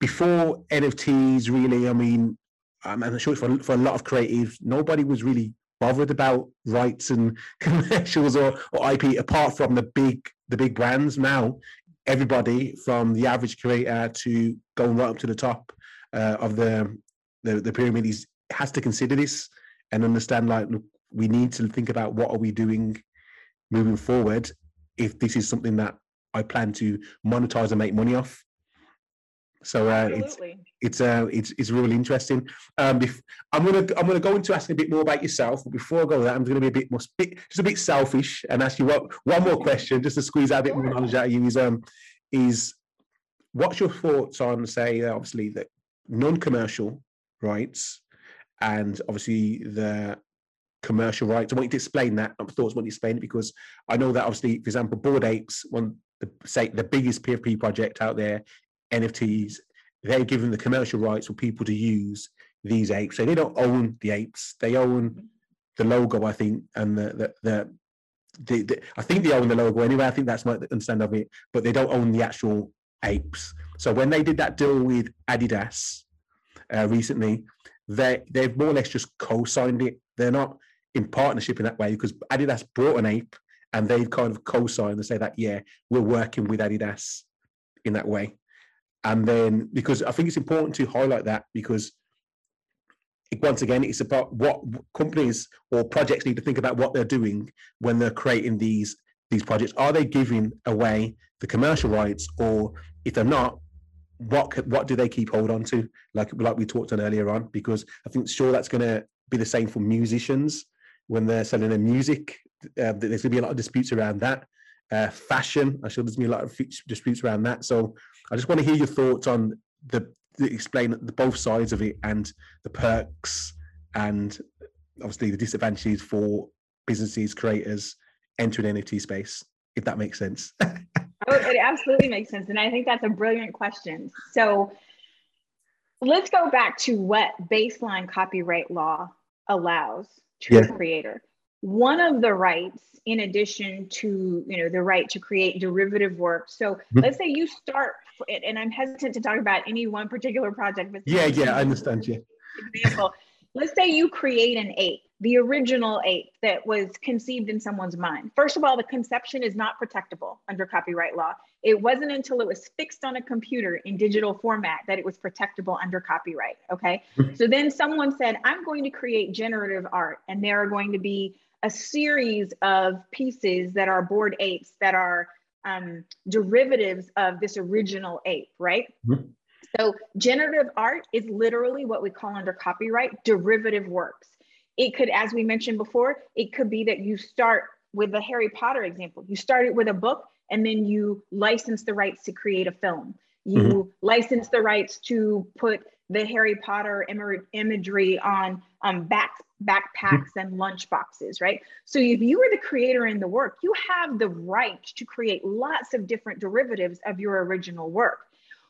before NFTs, really, I mean, I'm sure for, for a lot of creatives, nobody was really bothered about rights and commercials or, or IP apart from the big the big brands. Now, everybody from the average creator to going right up to the top uh, of the, the the pyramid is has to consider this and understand like look, we need to think about what are we doing moving forward if this is something that I plan to monetize and make money off. So uh, it's it's uh, it's it's really interesting. Um, if, I'm gonna I'm gonna go into asking a bit more about yourself, but before I go there, I'm gonna be a bit more just a bit selfish and ask you what one more question just to squeeze out a bit more knowledge out of you is um is what's your thoughts on say uh, obviously the non-commercial rights and obviously the commercial rights. I want you to explain that. I thoughts want you to explain it because I know that obviously, for example, Bored Apes, one the say the biggest PFP project out there, NFTs, they're given the commercial rights for people to use these apes. So they don't own the apes; they own the logo, I think, and the the, the the, the, I think they own the logo anyway. I think that's my understand of it, but they don't own the actual apes. So when they did that deal with Adidas uh, recently, they they've more or less just co-signed it. They're not in partnership in that way because Adidas brought an ape and they've kind of co-signed and say that yeah, we're working with Adidas in that way. And then because I think it's important to highlight that because once again, it's about what companies or projects need to think about what they're doing when they're creating these these projects. Are they giving away the commercial rights, or if they're not, what what do they keep hold on to? Like like we talked on earlier on, because I think sure that's going to be the same for musicians when they're selling their music. Uh, there's going to be a lot of disputes around that. Uh, fashion, I'm sure there's going to be a lot of disputes around that. So I just want to hear your thoughts on the, the explain the both sides of it and the perks and obviously the disadvantages for businesses, creators entering NFT space, if that makes sense. oh, it absolutely makes sense. And I think that's a brilliant question. So let's go back to what baseline copyright law allows to yeah. creator. One of the rights, in addition to you know the right to create derivative work. So mm-hmm. let's say you start, and I'm hesitant to talk about any one particular project. But yeah, yeah, I understand. Yeah. Example. let's say you create an ape, the original ape that was conceived in someone's mind. First of all, the conception is not protectable under copyright law. It wasn't until it was fixed on a computer in digital format that it was protectable under copyright. Okay. Hmm. so then someone said, I'm going to create generative art, and there are going to be a series of pieces that are bored apes that are um, derivatives of this original ape, right? Mm-hmm. So, generative art is literally what we call under copyright derivative works. It could, as we mentioned before, it could be that you start with the Harry Potter example. You started with a book and then you license the rights to create a film. You mm-hmm. license the rights to put the Harry Potter Im- imagery on um, back, backpacks and lunch boxes, right? So if you are the creator in the work, you have the right to create lots of different derivatives of your original work.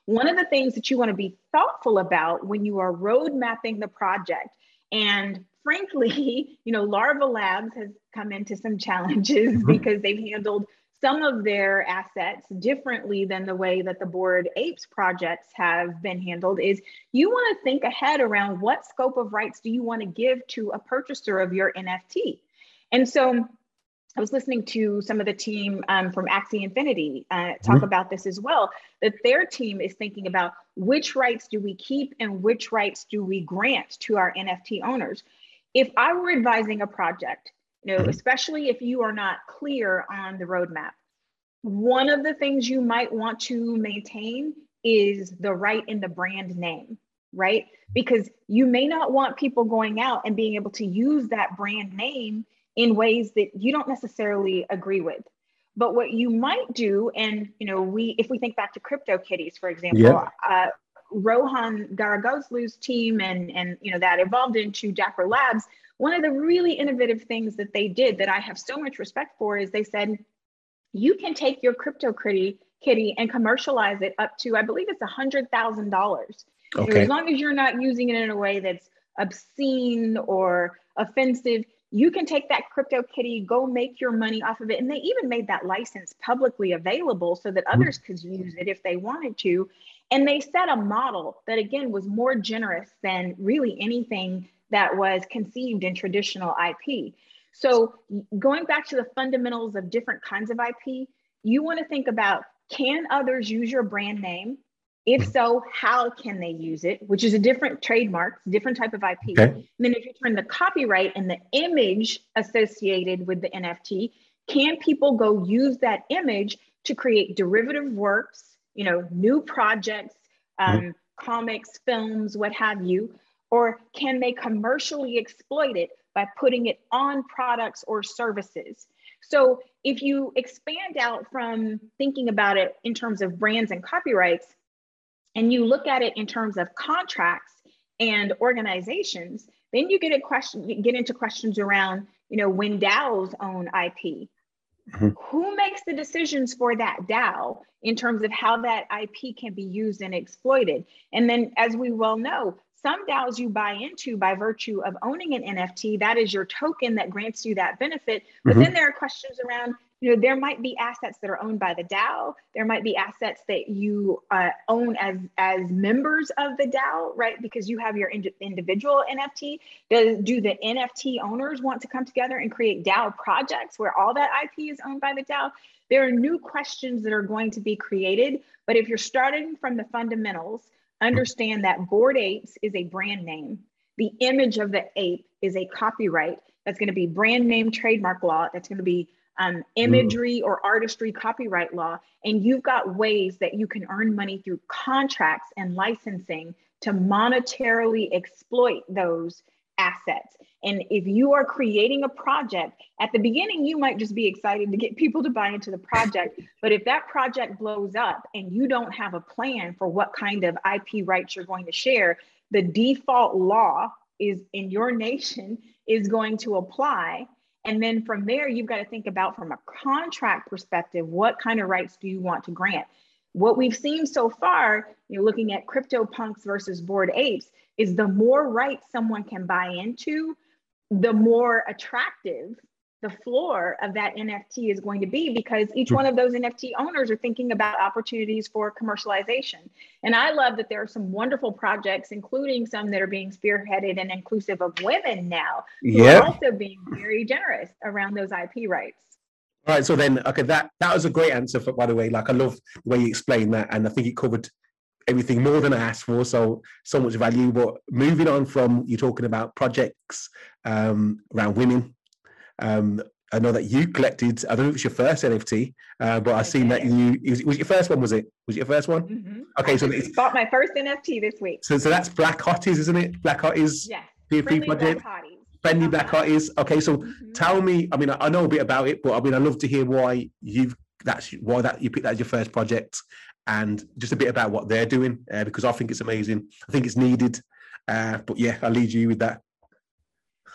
One of the things that you want to be thoughtful about when you are road mapping the project and frankly, you know, Larva Labs has come into some challenges mm-hmm. because they've handled some of their assets differently than the way that the Bored Apes projects have been handled is you want to think ahead around what scope of rights do you want to give to a purchaser of your nft and so I was listening to some of the team um, from Axie Infinity uh, talk mm-hmm. about this as well. That their team is thinking about which rights do we keep and which rights do we grant to our NFT owners. If I were advising a project, you know, mm-hmm. especially if you are not clear on the roadmap, one of the things you might want to maintain is the right in the brand name, right? Because you may not want people going out and being able to use that brand name in ways that you don't necessarily agree with. But what you might do, and you know, we if we think back to crypto CryptoKitties, for example, yeah. uh, Roham Gharegozlou's team and and you know that evolved into Dapper Labs. One of the really innovative things that they did that I have so much respect for is they said, you can take your crypto kitty kitty and commercialize it up to, I believe it's a hundred thousand dollars. Okay. As long as you're not using it in a way that's obscene or offensive, you can take that crypto kitty, go make your money off of it. And they even made that license publicly available so that mm-hmm. others could use it if they wanted to. And they set a model that, again, was more generous than really anything that was conceived in traditional IP. So, going back to the fundamentals of different kinds of IP, you want to think about can others use your brand name? If mm-hmm. so, how can they use it? Which is a different trademark, different type of IP. Okay. And then if you turn the copyright and the image associated with the NFT, can people go use that image to create derivative works, you know, new projects, um, mm-hmm. comics, films, what have you? Or can they commercially exploit it by putting it on products or services? So if you expand out from thinking about it in terms of brands and copyrights, and you look at it in terms of contracts and organizations, then you get a question, get into questions around, you know, when DAOs own IP, mm-hmm. who makes the decisions for that DAO in terms of how that IP can be used and exploited? And then, as we well know, some DAOs you buy into by virtue of owning an NFT, that is your token that grants you that benefit. But mm-hmm. then there are questions around you know there might be assets that are owned by the dao there might be assets that you uh, own as as members of the dao right because you have your ind- individual nft Does, do the nft owners want to come together and create dao projects where all that ip is owned by the dao there are new questions that are going to be created but if you're starting from the fundamentals understand that bored apes is a brand name the image of the ape is a copyright that's going to be brand name trademark law that's going to be um, imagery mm. or artistry copyright law. And you've got ways that you can earn money through contracts and licensing to monetarily exploit those assets. And if you are creating a project, at the beginning, you might just be excited to get people to buy into the project. But if that project blows up and you don't have a plan for what kind of IP rights you're going to share, the default law is in your nation is going to apply and then from there, you've got to think about from a contract perspective, what kind of rights do you want to grant? What we've seen so far, you know, looking at CryptoPunks versus Bored Apes, is the more rights someone can buy into, the more attractive the floor of that NFT is going to be because each one of those NFT owners are thinking about opportunities for commercialization. And I love that there are some wonderful projects, including some that are being spearheaded and inclusive of women now, who yeah. are also being very generous around those IP rights. All right, so then, okay, that that was a great answer. For, by the way, like I love the way you explained that, and I think it covered everything more than I asked for. So so much value. But moving on from you talking about projects um, around women um, I know that you collected. I don't know if it's your first NFT, uh, but I've seen that you. Was, was your first one? Was it? Was it your first one? Mm-hmm. Okay, so it's bought my first NFT this week. So, so that's Black Hotties, isn't it? Black Hotties. Yeah. PFP project. Black Hotties. Friendly Black Hotties. Okay, so mm-hmm. tell me. I mean, I, I know a bit about it, but I mean, I'd love to hear why you've that's why that you picked that as your first project, and just a bit about what they're doing uh, because I think it's amazing. I think it's needed. Uh, but yeah, I'll lead you with that.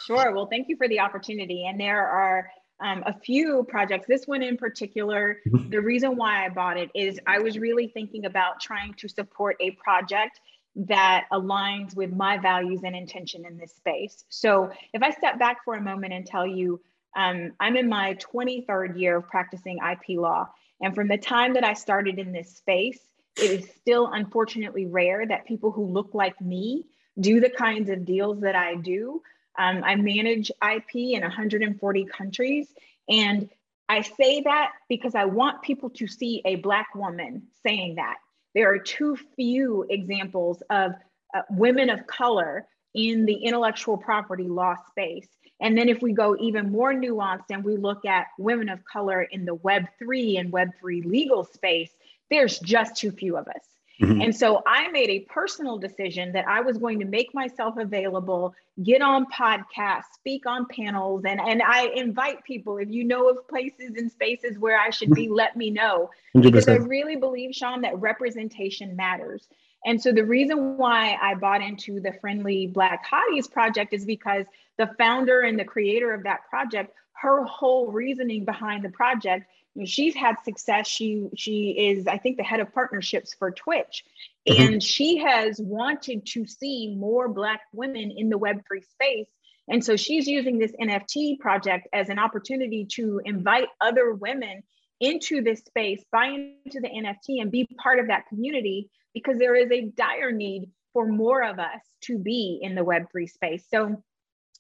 Sure. Well, thank you for the opportunity. And there are um, a few projects. This one in particular, mm-hmm. the reason why I bought it is I was really thinking about trying to support a project that aligns with my values and intention in this space. So if I step back for a moment and tell you, um, I'm in my 23rd year of practicing IP law. And from the time that I started in this space, it is still unfortunately rare that people who look like me do the kinds of deals that I do. Um, I manage IP in 140 countries. And I say that because I want people to see a Black woman saying that. There are too few examples of uh, women of color in the intellectual property law space. And then if we go even more nuanced and we look at women of color in the Web3 and Web3 legal space, there's just too few of us. Mm-hmm. And so I made a personal decision that I was going to make myself available, get on podcasts, speak on panels, and, and I invite people, if you know of places and spaces where I should be, let me know. 100%. Because I really believe, Shawn, that representation matters. And so the reason why I bought into the Friendly Black Hotties project is because the founder and the creator of that project, her whole reasoning behind the project she's had success. She she is, I think, the head of partnerships for Twitch, mm-hmm. and she has wanted to see more Black women in the Web three space. And so she's using this NFT project as an opportunity to invite other women into this space, buy into the NFT, and be part of that community because there is a dire need for more of us to be in the Web3 space. So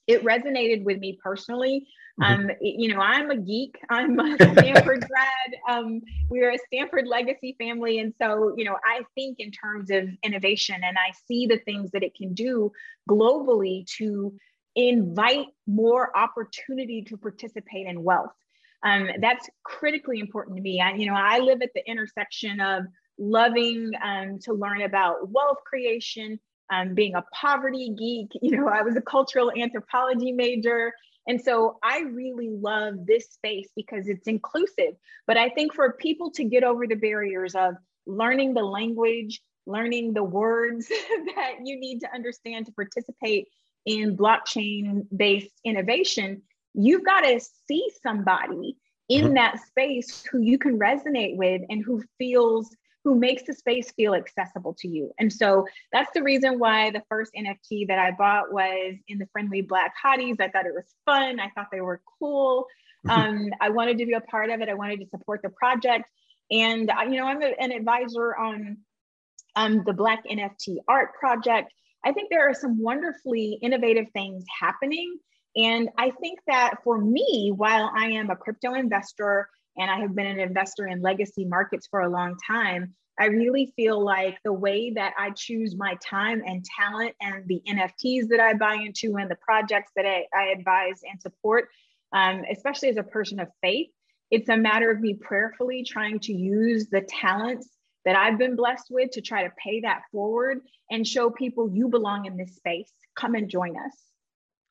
it resonated with me personally. Mm-hmm. Um, you know, I'm a geek. I'm a Stanford grad. Um, we're a Stanford legacy family, and so you know, I think in terms of innovation, and I see the things that it can do globally to invite more opportunity to participate in wealth. Um, that's critically important to me. I, you know, I live at the intersection of loving um, to learn about wealth creation, um, being a poverty geek. You know, I was a cultural anthropology major. And so I really love this space because it's inclusive. But I think for people to get over the barriers of learning the language, learning the words that you need to understand to participate in blockchain based innovation, you've got to see somebody in mm-hmm. that space who you can resonate with and who feels who makes the space feel accessible to you. And so that's the reason why the first NFT that I bought was in the friendly black hotties. I thought it was fun. I thought they were cool. Um, I wanted to be a part of it. I wanted to support the project. And, uh, you know, I'm a, an advisor on um, the Black NFT Art Project. I think there are some wonderfully innovative things happening. And I think that for me, while I am a crypto investor and I have been an investor in legacy markets for a long time, I really feel like the way that I choose my time and talent and the NFTs that I buy into and the projects that I, I advise and support, um, especially as a person of faith, it's a matter of me prayerfully trying to use the talents that I've been blessed with to try to pay that forward and show people you belong in this space. Come and join us.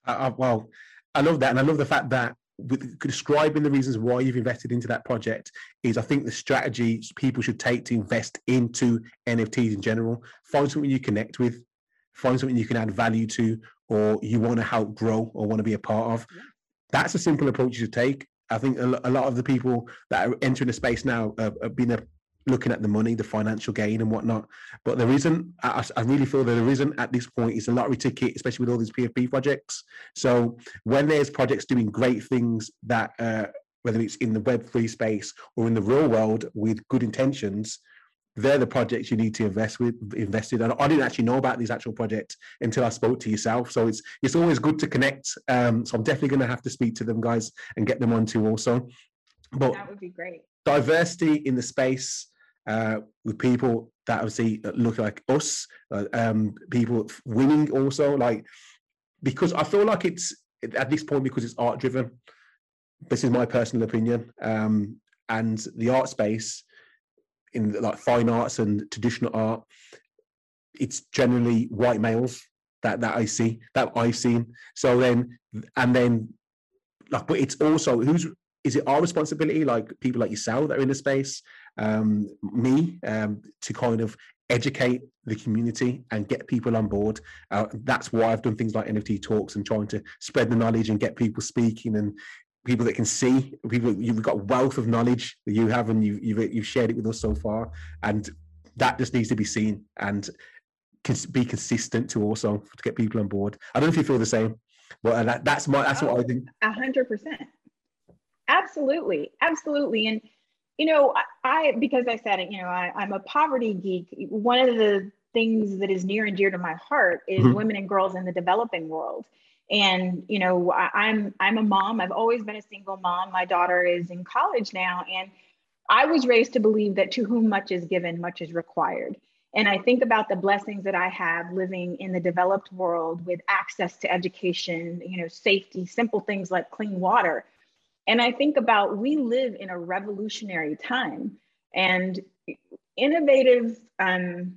Uh, well, I love that. And I love the fact that with describing the reasons why you've invested into that project is I think the strategy people should take to invest into NFTs in general. Find something you connect with, find something you can add value to, or you want to help grow or want to be a part of. That's a simple approach you should take. I think a, lot of the people that are entering the space now have, have been a looking at the money, the financial gain, and whatnot. But there isn't. I, I, really feel that there isn't at this point. It's a lottery ticket, especially with all these PFP projects. So when there's projects doing great things that, uh, whether it's in the Web three space or in the real world with good intentions, they're the projects you need to invest with invest in. And I didn't actually know about these actual projects until I spoke to yourself. So it's it's always good to connect. Um, so I'm definitely going to have to speak to them guys and get them on too also. But that would be great. Diversity in the space uh, with people that obviously look like us, uh, um, people winning also, like because I feel like it's at this point because it's art driven. This is my personal opinion, um, and the art space in like fine arts and traditional art, it's generally white males that that I see that I've seen. So then, and then, like, but it's also who's is it our responsibility, like people like yourself that are in the space, um, me, um, to kind of educate the community and get people on board. Uh, that's why I've done things like NFT talks and trying to spread the knowledge and get people speaking and people that can see. People, you've got wealth of knowledge that you have, and you, you've you've shared it with us so far, and that just needs to be seen and be consistent to also to get people on board. I don't know if you feel the same, but uh, that, that's my that's what I think. A hundred percent. Absolutely, absolutely. And you know, I because I said it, you know, I, I'm a poverty geek. One of the things that is near and dear to my heart is mm-hmm. women and girls in the developing world. And you know, I, I'm I'm a mom. I've always been a single mom. My daughter is in college now, and I was raised to believe that to whom much is given, much is required. And I think about the blessings that I have living in the developed world with access to education, you know, safety, simple things like clean water. And I think about we live in a revolutionary time and innovative um,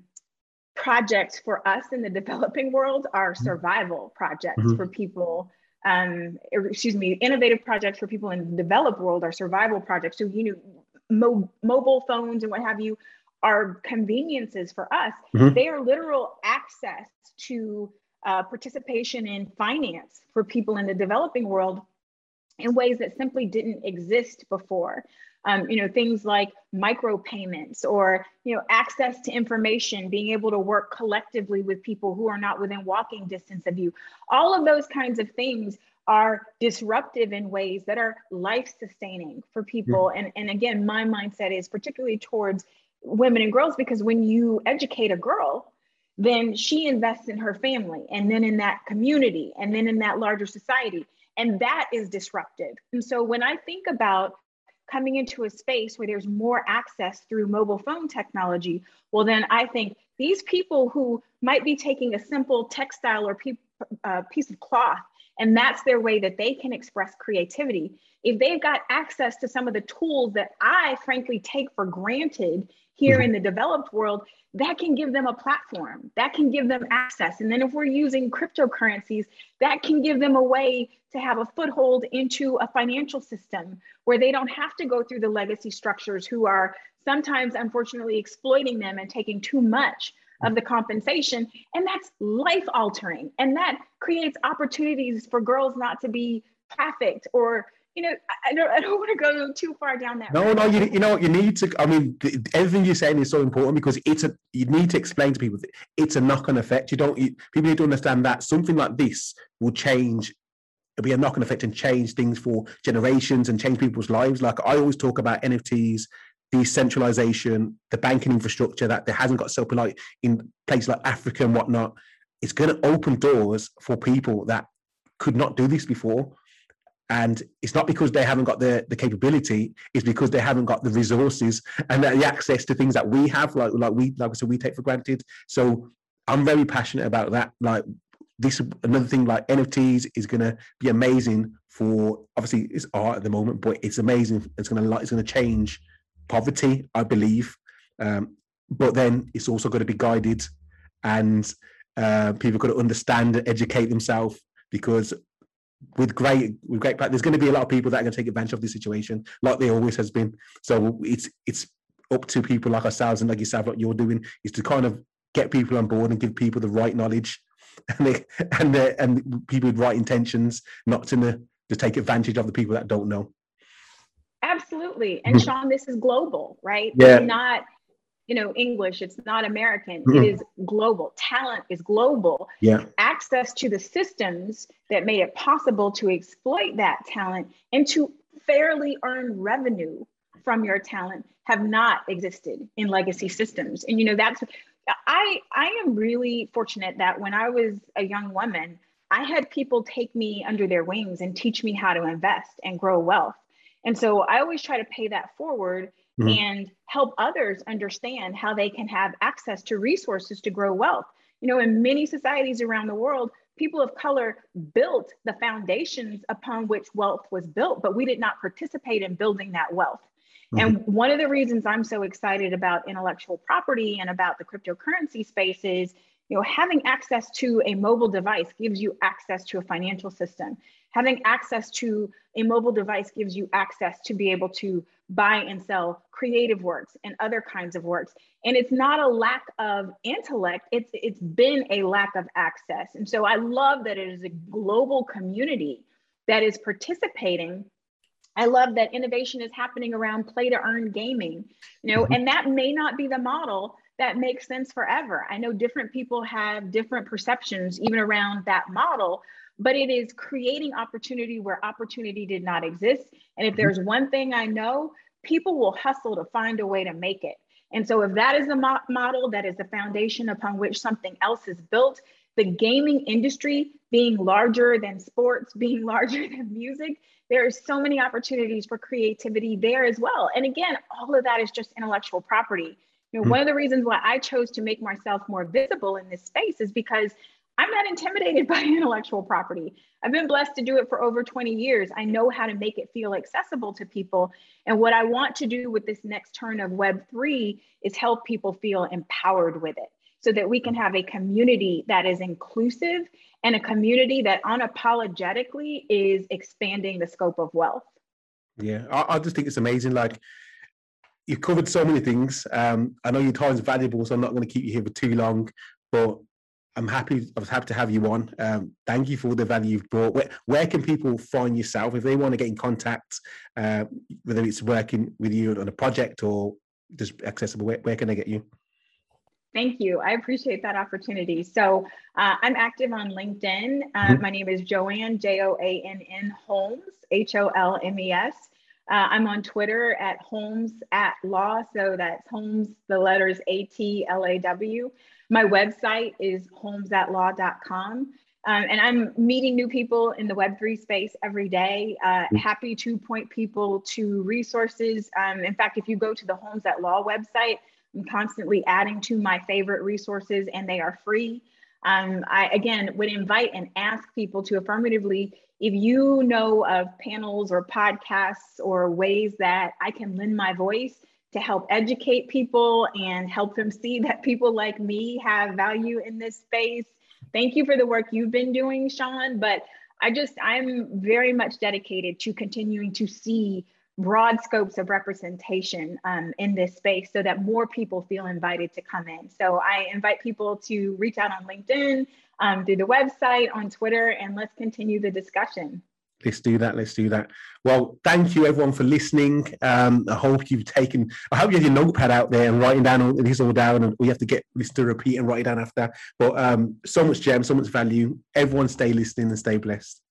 projects for us in the developing world are mm-hmm. survival projects mm-hmm. for people. Um, er, excuse me, innovative projects for people in the developed world are survival projects. So, you know, mo- mobile phones and what have you are conveniences for us. Mm-hmm. They are literal access to uh, participation in finance for people in the developing world in ways that simply didn't exist before. Um, you know, things like micropayments or, you know, access to information, being able to work collectively with people who are not within walking distance of you. All of those kinds of things are disruptive in ways that are life sustaining for people. And, and again, my mindset is particularly towards women and girls because when you educate a girl, then she invests in her family and then in that community and then in that larger society. And that is disruptive. And so when I think about coming into a space where there's more access through mobile phone technology, well, then I think these people who might be taking a simple textile or pe- uh, piece of cloth And that's their way that they can express creativity. If they've got access to some of the tools that I frankly take for granted here mm-hmm. in the developed world, that can give them a platform, that can give them access. And then if we're using cryptocurrencies, that can give them a way to have a foothold into a financial system where they don't have to go through the legacy structures who are sometimes, unfortunately, exploiting them and taking too much of the compensation. And that's life altering. And that creates opportunities for girls not to be trafficked or you know, I don't, I don't want to go too far down that. No, road. no, you, you know, you need to. I mean, everything you're saying is so important because it's a. You need to explain to people it's a knock-on effect. You don't. You, people need to understand that something like this will change. It'll be a knock-on effect and change things for generations and change people's lives. Like I always talk about NFTs, decentralization, the banking infrastructure that there hasn't got so like in places like Africa and whatnot. It's going to open doors for people that could not do this before and it's not because they haven't got the, the capability it's because they haven't got the resources and the access to things that we have like like we like I said we take for granted. So i'm very passionate about that. Like this another thing like nfts is going to be amazing for obviously it's art at the moment but it's amazing. It's going to like it's to change poverty i believe. Um, but then it's also to be guided and uh, people got to understand and educate themselves because with great with great there's going to be a lot of people that are going to take advantage of this situation like there always has been. So it's it's up to people like ourselves and like yourself what you're doing is to kind of get people on board and give people the right knowledge and they, and the, and people with right intentions not to to take advantage of the people that don't know. Absolutely. And hmm. Shawn this is global right? Yeah. Not you know english it's not american mm-hmm. it is global. Talent is global. Yeah. Access to the systems that made it possible to exploit that talent and to fairly earn revenue from your talent have not existed in legacy systems. And you know that's i i am really fortunate that when i was a young woman i had people take me under their wings and teach me how to invest and grow wealth. And so i always try to pay that forward mm-hmm. and help others understand how they can have access to resources to grow wealth. You know, in many societies around the world, people of color built the foundations upon which wealth was built, but we did not participate in building that wealth. Mm-hmm. And one of the reasons I'm so excited about intellectual property and about the cryptocurrency space is, you know, having access to a mobile device gives you access to a financial system. Having access to a mobile device gives you access to be able to buy and sell creative works and other kinds of works. And it's not a lack of intellect, it's it's been a lack of access. And so I love that it is a global community that is participating. I love that innovation is happening around play to earn gaming, you know, mm-hmm. and that may not be the model that makes sense forever. I know different people have different perceptions even around that model, but it is creating opportunity where opportunity did not exist. And if mm-hmm. there's one thing I know, people will hustle to find a way to make it. And so, if that is the mo- model, that is the foundation upon which something else is built, the gaming industry being larger than sports, being larger than music, there are so many opportunities for creativity there as well. And again, all of that is just intellectual property. You know, mm-hmm. one of the reasons why I chose to make myself more visible in this space is because I'm not intimidated by intellectual property. I've been blessed to do it for over 20 years. I know how to make it feel accessible to people. And what I want to do with this next turn of Web3 is help people feel empowered with it so that we can have a community that is inclusive and a community that unapologetically is expanding the scope of wealth. Yeah, I, I just think it's amazing. Like, you've covered so many things. Um, I know your time is valuable, so I'm not going to keep you here for too long. But I'm happy. I was happy to have you on. Um, thank you for the value you've brought. Where, where can people find yourself if they want to get in contact, uh, whether it's working with you on a project or just accessible? Where, where can they get you? Thank you. I appreciate that opportunity. So uh, I'm active on LinkedIn. Uh, mm-hmm. My name is Joann, J O A N N Holmes, H O L M E S. Uh, I'm on Twitter at Holmes at Law. So that's Holmes, the letters A T L A W. My website is holmesatlaw.com. Um, and I'm meeting new people in the Web3 space every day. Uh, mm-hmm. happy to point people to resources. Um, in fact, if you go to the Holmes at Law website, I'm constantly adding to my favorite resources and they are free. Um, I again would invite and ask people to affirmatively, if you know of panels or podcasts or ways that I can lend my voice to help educate people and help them see that people like me have value in this space. Thank you for the work you've been doing, Shawn. But I just, I'm very much dedicated to continuing to see broad scopes of representation um, in this space so that more people feel invited to come in. So I invite people to reach out on LinkedIn, um, through the website, on Twitter, and let's continue the discussion. Let's do that. Let's do that. Well, thank you everyone for listening. Um, I hope you've taken. I hope you have your notepad out there and writing down all this all down, and we have to get this to repeat and write it down after. But um, so much gem, so much value. Everyone, stay listening and stay blessed.